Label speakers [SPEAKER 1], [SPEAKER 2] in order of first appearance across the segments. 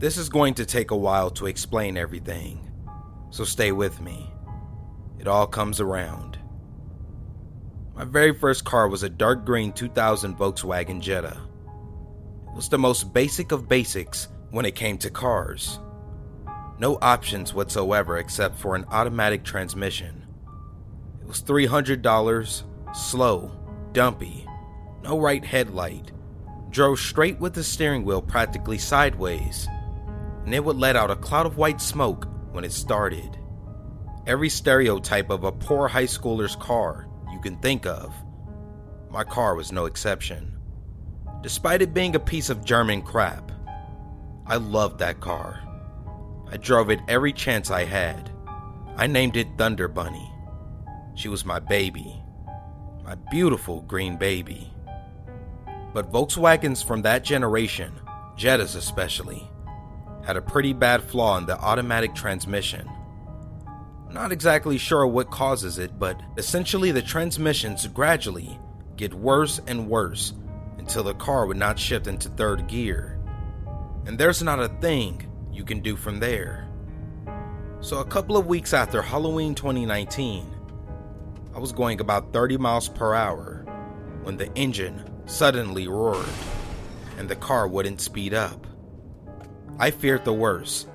[SPEAKER 1] This is going to take a while to explain everything, so stay with me. It all comes around. My very first car was a dark green 2000 Volkswagen Jetta. It was the most basic of basics when it came to cars. No options whatsoever except for an automatic transmission. It was $300, slow, dumpy, no right headlight, drove straight with the steering wheel practically sideways and it would let out a cloud of white smoke when it started. Every stereotype of a poor high schooler's car you can think of. My car was no exception. Despite it being a piece of German crap, I loved that car. I drove it every chance I had. I named it Thunder Bunny. She was my baby, my beautiful green baby. But Volkswagens from that generation, Jettas especially, had a pretty bad flaw in the automatic transmission. Not exactly sure what causes it, but essentially the transmissions gradually get worse and worse until the car would not shift into third gear. And there's not a thing you can do from there. So, a couple of weeks after Halloween 2019, I was going about 30 miles per hour when the engine suddenly roared and the car wouldn't speed up. I feared the worst,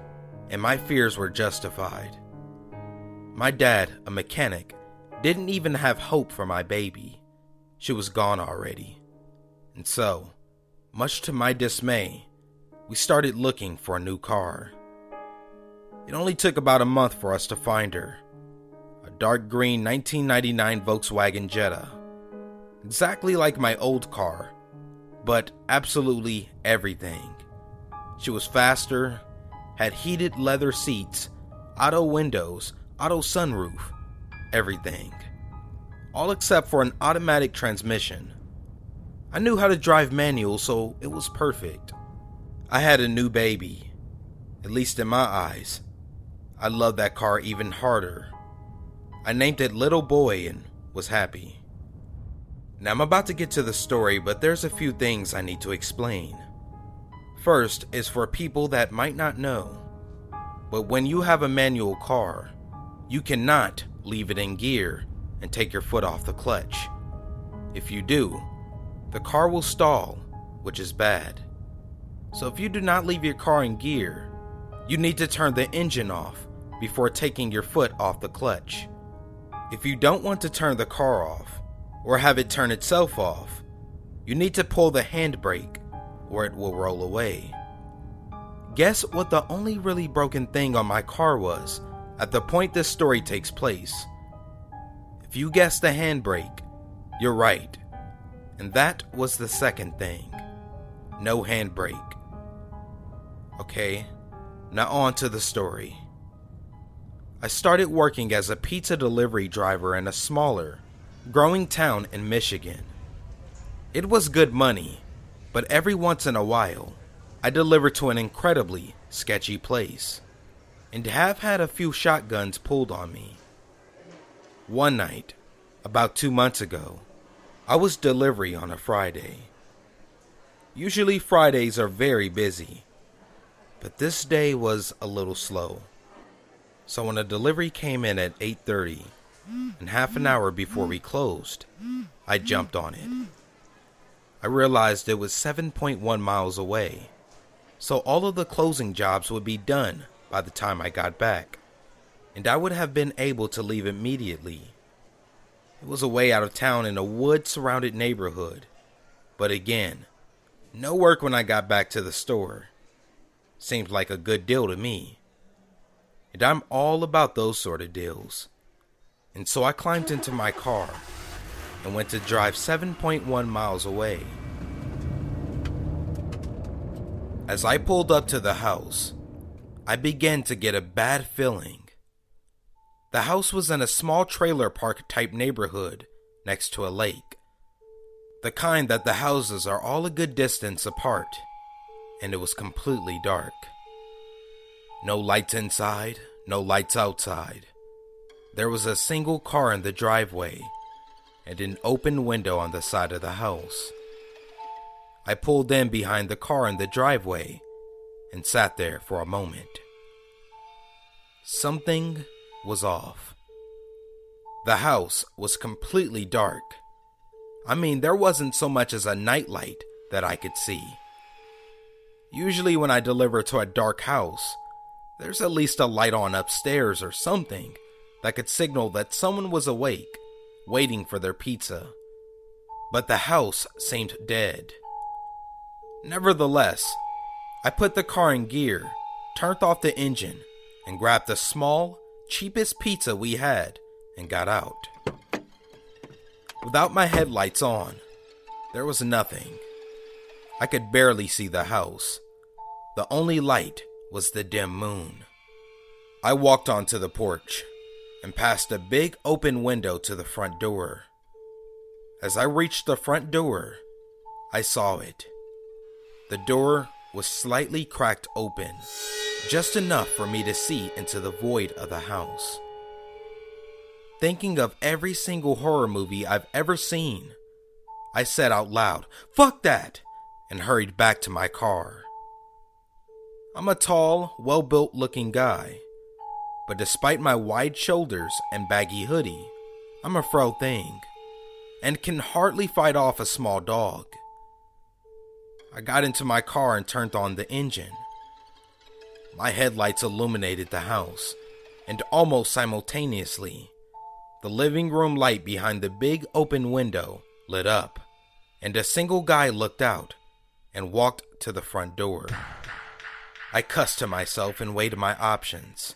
[SPEAKER 1] and my fears were justified. My dad, a mechanic, didn't even have hope for my baby. She was gone already. And so, much to my dismay, we started looking for a new car. It only took about a month for us to find her a dark green 1999 Volkswagen Jetta. Exactly like my old car, but absolutely everything. She was faster, had heated leather seats, auto windows, auto sunroof, everything. All except for an automatic transmission. I knew how to drive manual, so it was perfect. I had a new baby, at least in my eyes. I loved that car even harder. I named it Little Boy and was happy. Now I'm about to get to the story, but there's a few things I need to explain. First is for people that might not know, but when you have a manual car, you cannot leave it in gear and take your foot off the clutch. If you do, the car will stall, which is bad. So if you do not leave your car in gear, you need to turn the engine off before taking your foot off the clutch. If you don't want to turn the car off or have it turn itself off, you need to pull the handbrake or it will roll away. Guess what the only really broken thing on my car was at the point this story takes place? If you guessed the handbrake, you're right. And that was the second thing no handbrake. Okay, now on to the story. I started working as a pizza delivery driver in a smaller, growing town in Michigan. It was good money, but every once in a while, I deliver to an incredibly sketchy place and have had a few shotguns pulled on me. One night, about two months ago, I was delivery on a Friday. Usually Fridays are very busy, but this day was a little slow. So when a delivery came in at 8:30 and half an hour before we closed, I jumped on it. I realized it was 7.1 miles away, so all of the closing jobs would be done by the time I got back, and I would have been able to leave immediately. It was away out of town in a wood surrounded neighborhood, but again, no work when I got back to the store. Seemed like a good deal to me. and I'm all about those sort of deals. And so I climbed into my car and went to drive 7.1 miles away. As I pulled up to the house, I began to get a bad feeling. The house was in a small trailer park type neighborhood next to a lake. The kind that the houses are all a good distance apart, and it was completely dark. No lights inside, no lights outside. There was a single car in the driveway and an open window on the side of the house. I pulled in behind the car in the driveway and sat there for a moment. Something was off. The house was completely dark. I mean, there wasn't so much as a nightlight that I could see. Usually, when I deliver to a dark house, there's at least a light on upstairs or something that could signal that someone was awake, waiting for their pizza. But the house seemed dead. Nevertheless, I put the car in gear, turned off the engine, and grabbed the small, cheapest pizza we had and got out. Without my headlights on, there was nothing. I could barely see the house. The only light was the dim moon. I walked onto the porch and passed a big open window to the front door. As I reached the front door, I saw it. The door was slightly cracked open, just enough for me to see into the void of the house. Thinking of every single horror movie I've ever seen, I said out loud, Fuck that! and hurried back to my car. I'm a tall, well built looking guy, but despite my wide shoulders and baggy hoodie, I'm a frail thing and can hardly fight off a small dog. I got into my car and turned on the engine. My headlights illuminated the house, and almost simultaneously, the living room light behind the big open window lit up, and a single guy looked out and walked to the front door. I cussed to myself and weighed my options.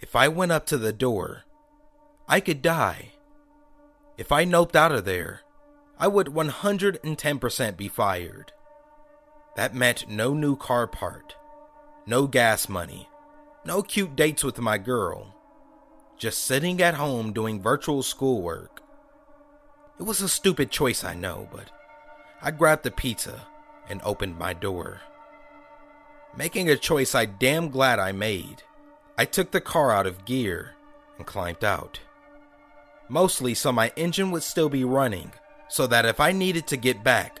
[SPEAKER 1] If I went up to the door, I could die. If I noped out of there, I would 110% be fired. That meant no new car part, no gas money, no cute dates with my girl, just sitting at home doing virtual schoolwork. It was a stupid choice, I know, but I grabbed the pizza and opened my door. Making a choice I damn glad I made, I took the car out of gear and climbed out. Mostly so my engine would still be running so that if I needed to get back,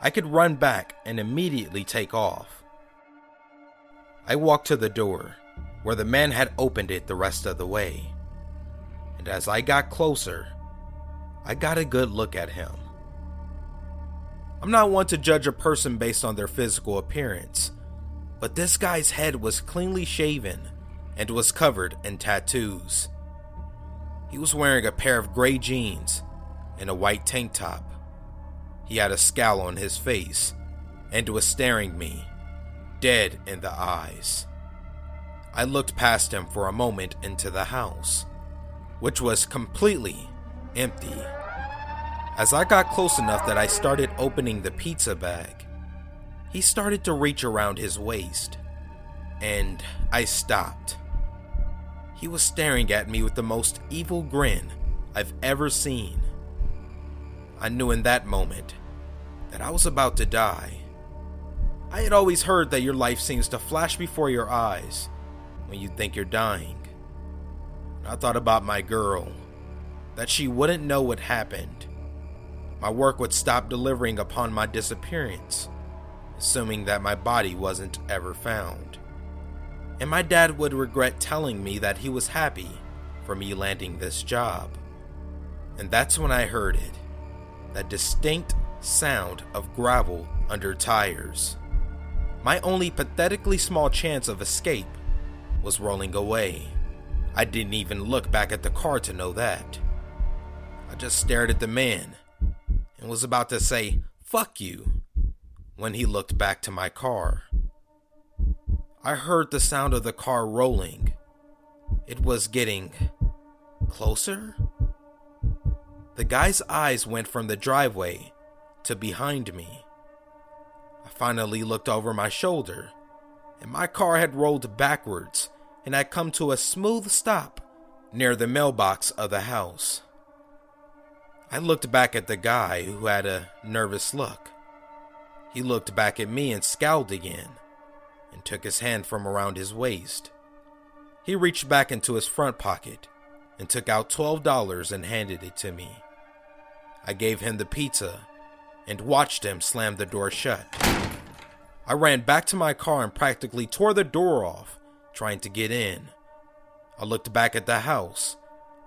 [SPEAKER 1] I could run back and immediately take off. I walked to the door, where the man had opened it the rest of the way. And as I got closer, I got a good look at him. I'm not one to judge a person based on their physical appearance, but this guy's head was cleanly shaven and was covered in tattoos. He was wearing a pair of gray jeans and a white tank top. He had a scowl on his face and was staring me dead in the eyes. I looked past him for a moment into the house, which was completely empty. As I got close enough that I started opening the pizza bag, he started to reach around his waist, and I stopped. He was staring at me with the most evil grin I've ever seen. I knew in that moment that I was about to die. I had always heard that your life seems to flash before your eyes when you think you're dying. I thought about my girl, that she wouldn't know what happened. My work would stop delivering upon my disappearance, assuming that my body wasn't ever found. And my dad would regret telling me that he was happy for me landing this job. And that's when I heard it that distinct sound of gravel under tires. My only pathetically small chance of escape was rolling away. I didn't even look back at the car to know that. I just stared at the man and was about to say, fuck you, when he looked back to my car. I heard the sound of the car rolling. It was getting closer? The guy's eyes went from the driveway to behind me. I finally looked over my shoulder, and my car had rolled backwards and had come to a smooth stop near the mailbox of the house. I looked back at the guy who had a nervous look. He looked back at me and scowled again and took his hand from around his waist. He reached back into his front pocket and took out $12 and handed it to me. I gave him the pizza and watched him slam the door shut. I ran back to my car and practically tore the door off, trying to get in. I looked back at the house,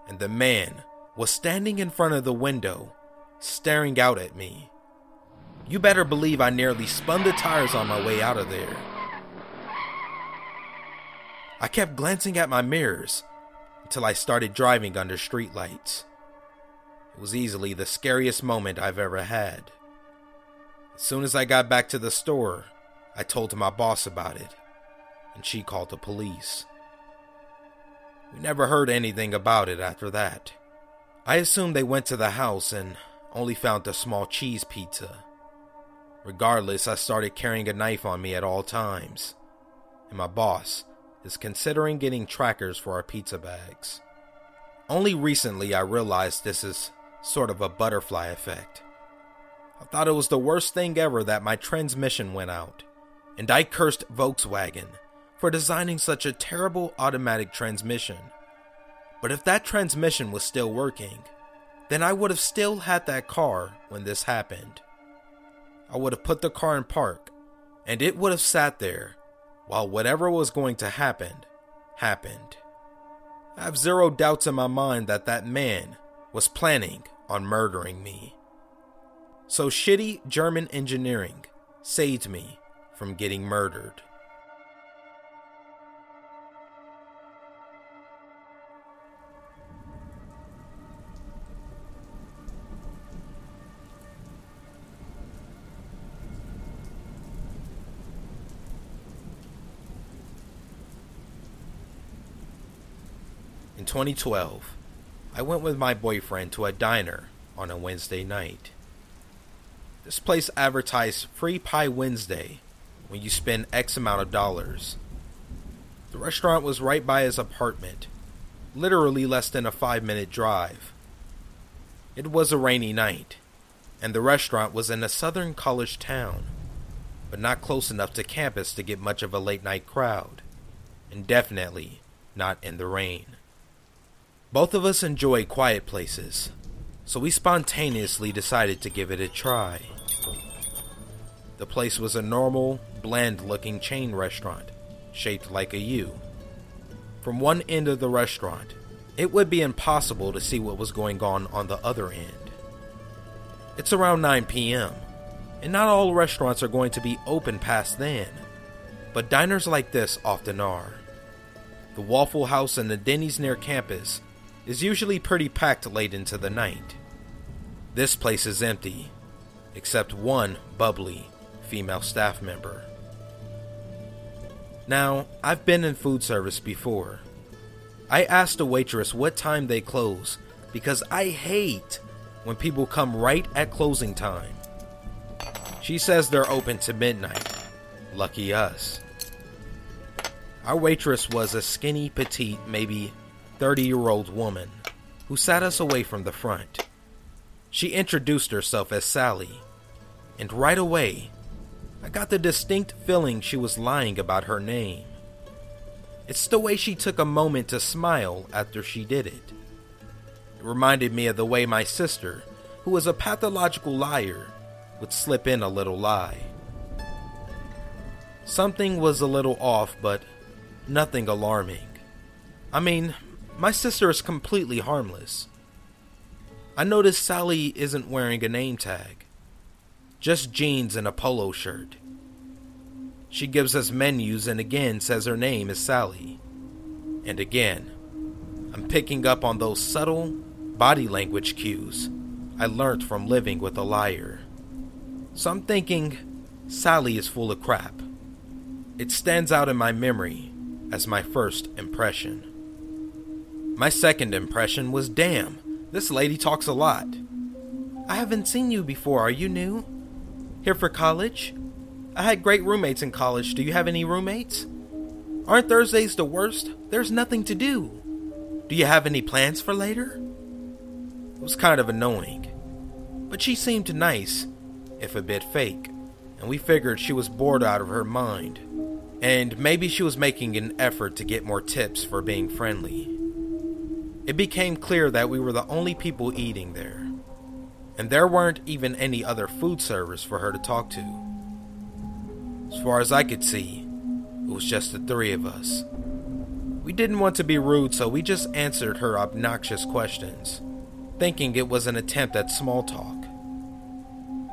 [SPEAKER 1] and the man was standing in front of the window, staring out at me. You better believe I nearly spun the tires on my way out of there. I kept glancing at my mirrors until I started driving under streetlights. It was easily the scariest moment I've ever had. As soon as I got back to the store, I told my boss about it, and she called the police. We never heard anything about it after that. I assumed they went to the house and only found a small cheese pizza. Regardless, I started carrying a knife on me at all times, and my boss is considering getting trackers for our pizza bags. Only recently I realized this is sort of a butterfly effect. I thought it was the worst thing ever that my transmission went out, and I cursed Volkswagen for designing such a terrible automatic transmission. But if that transmission was still working, then I would have still had that car when this happened. I would have put the car in park, and it would have sat there while whatever was going to happen happened. I have zero doubts in my mind that that man was planning on murdering me. So shitty German engineering saved me from getting murdered. 2012, I went with my boyfriend to a diner on a Wednesday night. This place advertised Free Pie Wednesday when you spend X amount of dollars. The restaurant was right by his apartment, literally less than a five minute drive. It was a rainy night, and the restaurant was in a southern college town, but not close enough to campus to get much of a late night crowd, and definitely not in the rain. Both of us enjoy quiet places, so we spontaneously decided to give it a try. The place was a normal, bland looking chain restaurant, shaped like a U. From one end of the restaurant, it would be impossible to see what was going on on the other end. It's around 9 p.m., and not all restaurants are going to be open past then, but diners like this often are. The Waffle House and the Denny's near campus is usually pretty packed late into the night. This place is empty, except one bubbly female staff member. Now, I've been in food service before. I asked a waitress what time they close because I hate when people come right at closing time. She says they're open to midnight. Lucky us. Our waitress was a skinny, petite, maybe 30 year old woman who sat us away from the front. She introduced herself as Sally, and right away, I got the distinct feeling she was lying about her name. It's the way she took a moment to smile after she did it. It reminded me of the way my sister, who was a pathological liar, would slip in a little lie. Something was a little off, but nothing alarming. I mean, my sister is completely harmless. I notice Sally isn't wearing a name tag, just jeans and a polo shirt. She gives us menus and again says her name is Sally. And again, I'm picking up on those subtle body language cues I learned from living with a liar. So I'm thinking Sally is full of crap. It stands out in my memory as my first impression. My second impression was damn, this lady talks a lot. I haven't seen you before, are you new? Here for college? I had great roommates in college. Do you have any roommates? Aren't Thursdays the worst? There's nothing to do. Do you have any plans for later? It was kind of annoying. But she seemed nice, if a bit fake, and we figured she was bored out of her mind. And maybe she was making an effort to get more tips for being friendly. It became clear that we were the only people eating there, and there weren't even any other food servers for her to talk to. As far as I could see, it was just the three of us. We didn't want to be rude, so we just answered her obnoxious questions, thinking it was an attempt at small talk.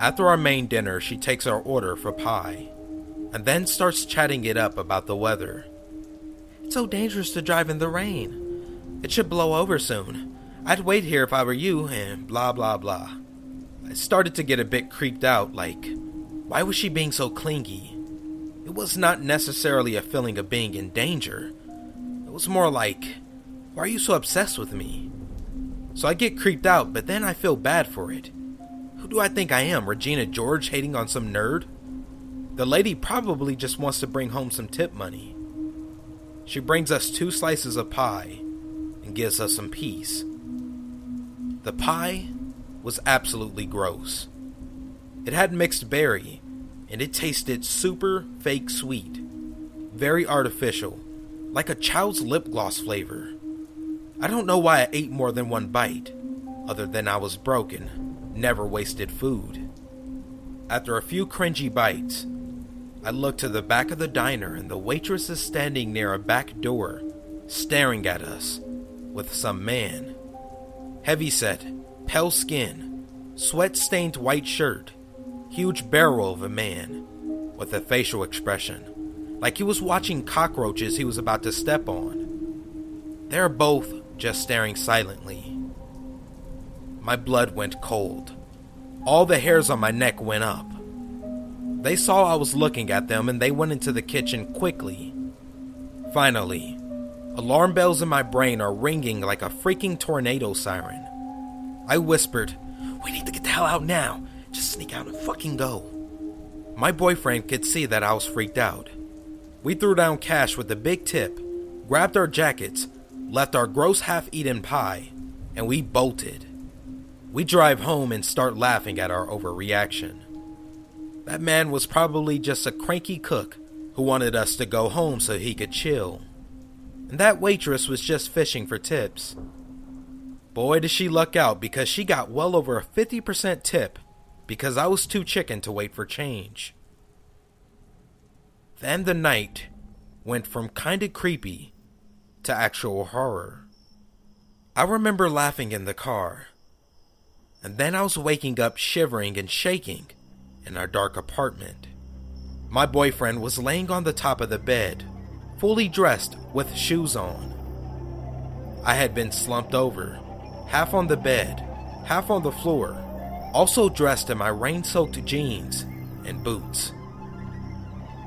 [SPEAKER 1] After our main dinner, she takes our order for pie, and then starts chatting it up about the weather. It's so dangerous to drive in the rain. It should blow over soon. I'd wait here if I were you, and blah blah blah. I started to get a bit creeped out, like, why was she being so clingy? It was not necessarily a feeling of being in danger. It was more like, why are you so obsessed with me? So I get creeped out, but then I feel bad for it. Who do I think I am, Regina George hating on some nerd? The lady probably just wants to bring home some tip money. She brings us two slices of pie and gives us some peace. The pie was absolutely gross. It had mixed berry, and it tasted super fake sweet, very artificial, like a child's lip gloss flavor. I don't know why I ate more than one bite, other than I was broken, never wasted food. After a few cringy bites, I looked to the back of the diner and the waitress is standing near a back door, staring at us with some man. Heavy set, pale skin, sweat stained white shirt, huge barrel of a man, with a facial expression, like he was watching cockroaches he was about to step on. They're both just staring silently. My blood went cold. All the hairs on my neck went up. They saw I was looking at them and they went into the kitchen quickly. Finally, Alarm bells in my brain are ringing like a freaking tornado siren. I whispered, We need to get the hell out now. Just sneak out and fucking go. My boyfriend could see that I was freaked out. We threw down cash with a big tip, grabbed our jackets, left our gross half eaten pie, and we bolted. We drive home and start laughing at our overreaction. That man was probably just a cranky cook who wanted us to go home so he could chill and that waitress was just fishing for tips. Boy, did she luck out because she got well over a 50% tip because I was too chicken to wait for change. Then the night went from kinda creepy to actual horror. I remember laughing in the car, and then I was waking up shivering and shaking in our dark apartment. My boyfriend was laying on the top of the bed, fully dressed with shoes on. I had been slumped over, half on the bed, half on the floor, also dressed in my rain soaked jeans and boots.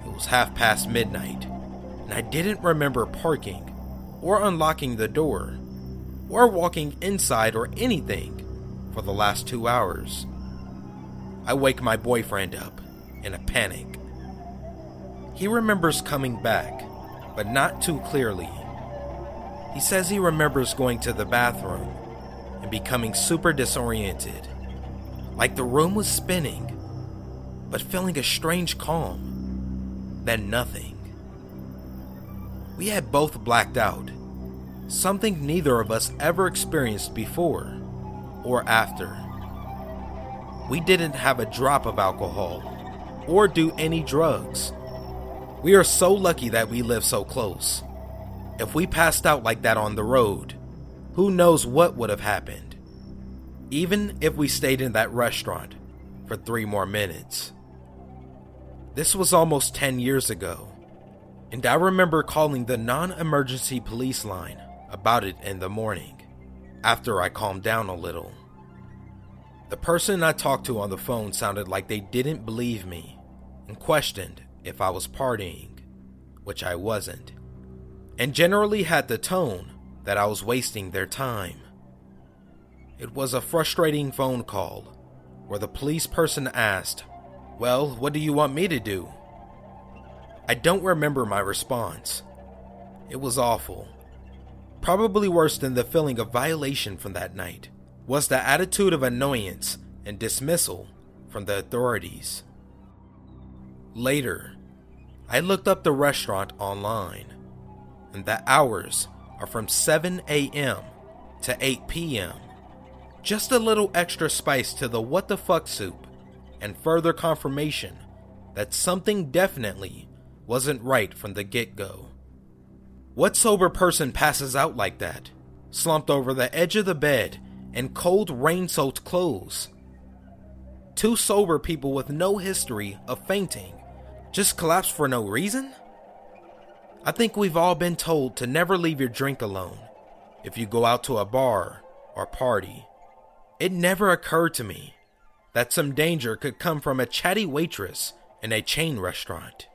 [SPEAKER 1] It was half past midnight, and I didn't remember parking, or unlocking the door, or walking inside or anything for the last two hours. I wake my boyfriend up in a panic. He remembers coming back but not too clearly. He says he remembers going to the bathroom and becoming super disoriented, like the room was spinning, but feeling a strange calm, then nothing. We had both blacked out, something neither of us ever experienced before or after. We didn't have a drop of alcohol or do any drugs we are so lucky that we live so close. If we passed out like that on the road, who knows what would have happened? Even if we stayed in that restaurant for three more minutes. This was almost 10 years ago, and I remember calling the non emergency police line about it in the morning after I calmed down a little. The person I talked to on the phone sounded like they didn't believe me and questioned if I was partying. which I wasn't, and generally had the tone that I was wasting their time. It was a frustrating phone call where the police person asked, Well, what do you want me to do? I don't remember my response. It was awful. Probably worse than the feeling of violation from that night was the attitude of annoyance and dismissal from the authorities. Later, I looked up the restaurant online, and the hours are from 7 a.m. to 8 p.m. Just a little extra spice to the what the fuck soup, and further confirmation that something definitely wasn't right from the get go. What sober person passes out like that, slumped over the edge of the bed in cold rain soaked clothes? Two sober people with no history of fainting just collapse for no reason? I think we've all been told to never leave your drink alone if you go out to a bar or party. It never occurred to me that some danger could come from a chatty waitress in a chain restaurant.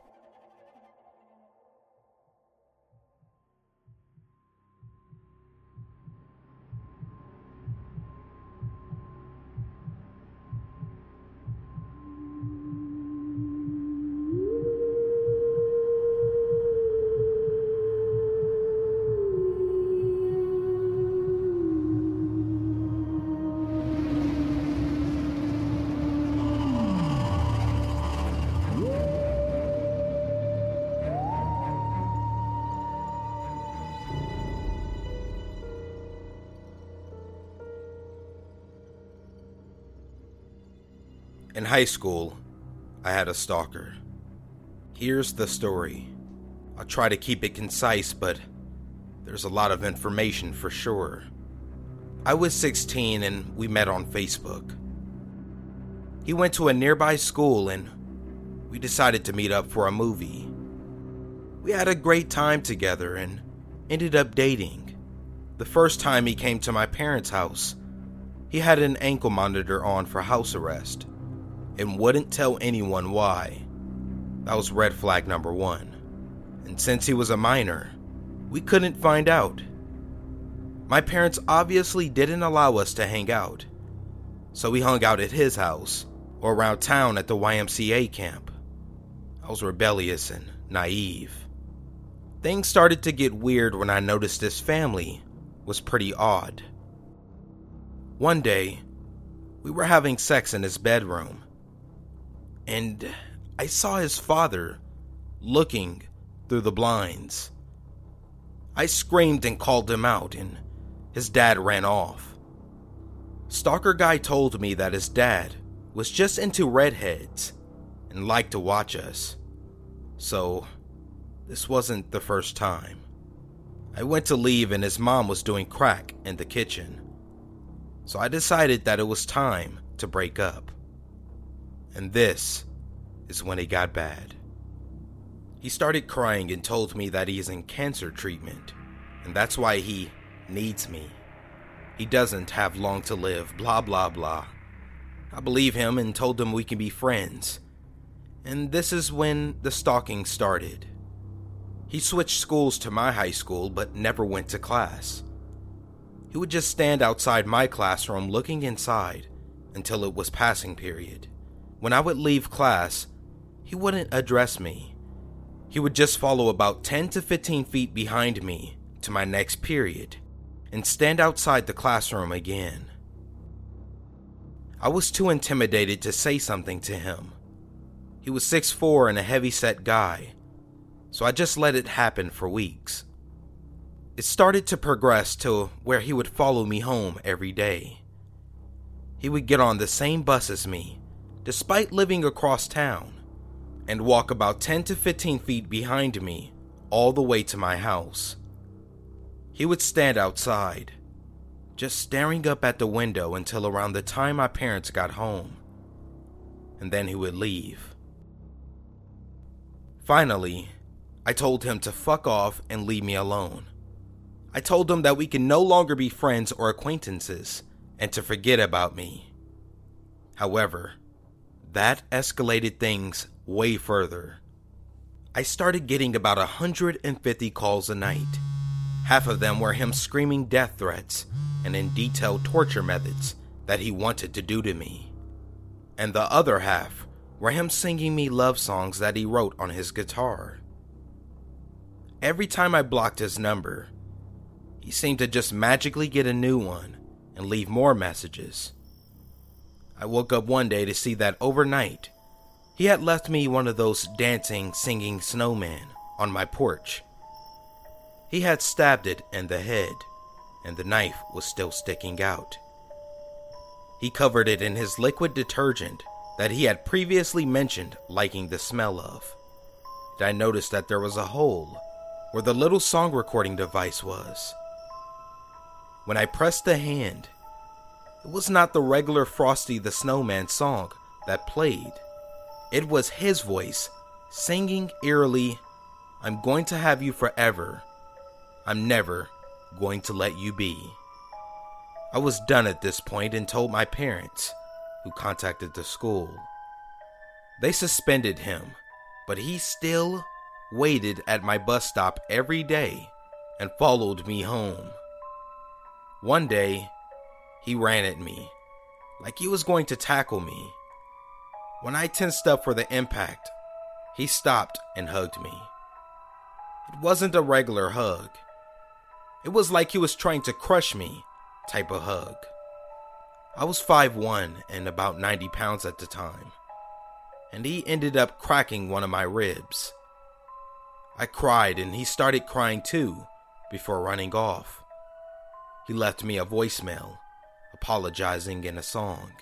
[SPEAKER 1] High school, I had a stalker. Here's the story. I'll try to keep it concise, but there's a lot of information for sure. I was 16 and we met on Facebook. He went to a nearby school and we decided to meet up for a movie. We had a great time together and ended up dating. The first time he came to my parents' house, he had an ankle monitor on for house arrest and wouldn't tell anyone why. That was red flag number one. And since he was a minor, we couldn't find out. My parents obviously didn't allow us to hang out, so we hung out at his house or around town at the YMCA camp. I was rebellious and naive. Things started to get weird when I noticed his family was pretty odd. One day, we were having sex in his bedroom, and I saw his father looking through the blinds. I screamed and called him out, and his dad ran off. Stalker guy told me that his dad was just into redheads and liked to watch us. So, this wasn't the first time. I went to leave, and his mom was doing crack in the kitchen. So I decided that it was time to break up. And this is when it got bad. He started crying and told me that he is in cancer treatment, and that's why he needs me. He doesn't have long to live, blah blah blah. I believe him and told him we can be friends. And this is when the stalking started. He switched schools to my high school but never went to class. He would just stand outside my classroom looking inside until it was passing period. When I would leave class, he wouldn't address me. He would just follow about 10 to 15 feet behind me to my next period and stand outside the classroom again. I was too intimidated to say something to him. He was 6'4 and a heavy set guy, so I just let it happen for weeks. It started to progress to where he would follow me home every day. He would get on the same bus as me despite living across town, and walk about 10 to 15 feet behind me all the way to my house. He would stand outside, just staring up at the window until around the time my parents got home, and then he would leave. Finally, I told him to fuck off and leave me alone. I told him that we can no longer be friends or acquaintances and to forget about me. However, that escalated things way further. I started getting about 150 calls a night. Half of them were him screaming death threats and in detail torture methods that he wanted to do to me. And the other half were him singing me love songs that he wrote on his guitar. Every time I blocked his number, he seemed to just magically get a new one and leave more messages. I woke up one day to see that overnight, he had left me one of those dancing, singing snowmen on my porch. He had stabbed it in the head, and the knife was still sticking out. He covered it in his liquid detergent that he had previously mentioned liking the smell of. And I noticed that there was a hole where the little song recording device was. When I pressed the hand, it was not the regular Frosty the Snowman song that played. It was his voice singing eerily, I'm going to have you forever. I'm never going to let you be. I was done at this point and told my parents, who contacted the school. They suspended him, but he still waited at my bus stop every day and followed me home. One day, he ran at me like he was going to tackle me. When I tensed up for the impact, he stopped and hugged me. It wasn't a regular hug. It was like he was trying to crush me type of hug. I was 5'1 and about 90 pounds at the time, and he ended up cracking one of my ribs. I cried and he started crying too before running off. He left me a voicemail apologizing in a song.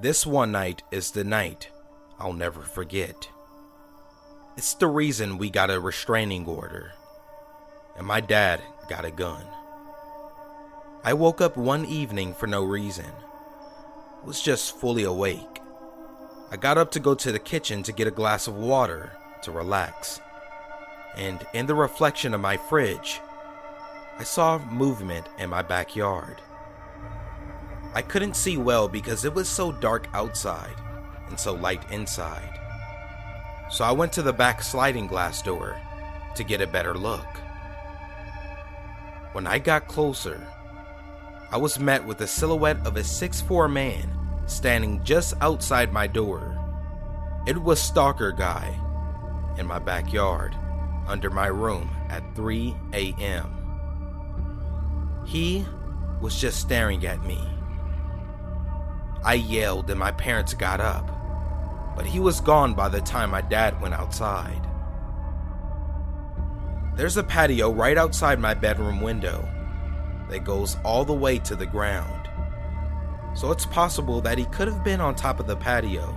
[SPEAKER 1] This one night is the night I'll never forget. It's the reason we got a restraining order, and my dad got a gun. I woke up one evening for no reason. Was just fully awake. I got up to go to the kitchen to get a glass of water to relax. And in the reflection of my fridge, I saw movement in my backyard. I couldn't see well because it was so dark outside and so light inside. So I went to the back sliding glass door to get a better look. When I got closer, I was met with the silhouette of a 6'4 man standing just outside my door. It was Stalker Guy in my backyard under my room at 3 a.m. He was just staring at me I yelled and my parents got up, but he was gone by the time my dad went outside. There's a patio right outside my bedroom window that goes all the way to the ground. So it's possible that he could have been on top of the patio,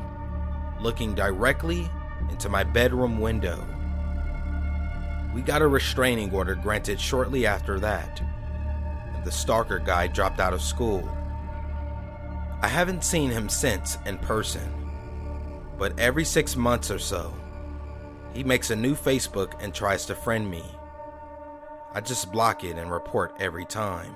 [SPEAKER 1] looking directly into my bedroom window. We got a restraining order granted shortly after that, the stalker guy dropped out of school I haven't seen him since in person, but every six months or so, he makes a new Facebook and tries to friend me. I just block it and report every time.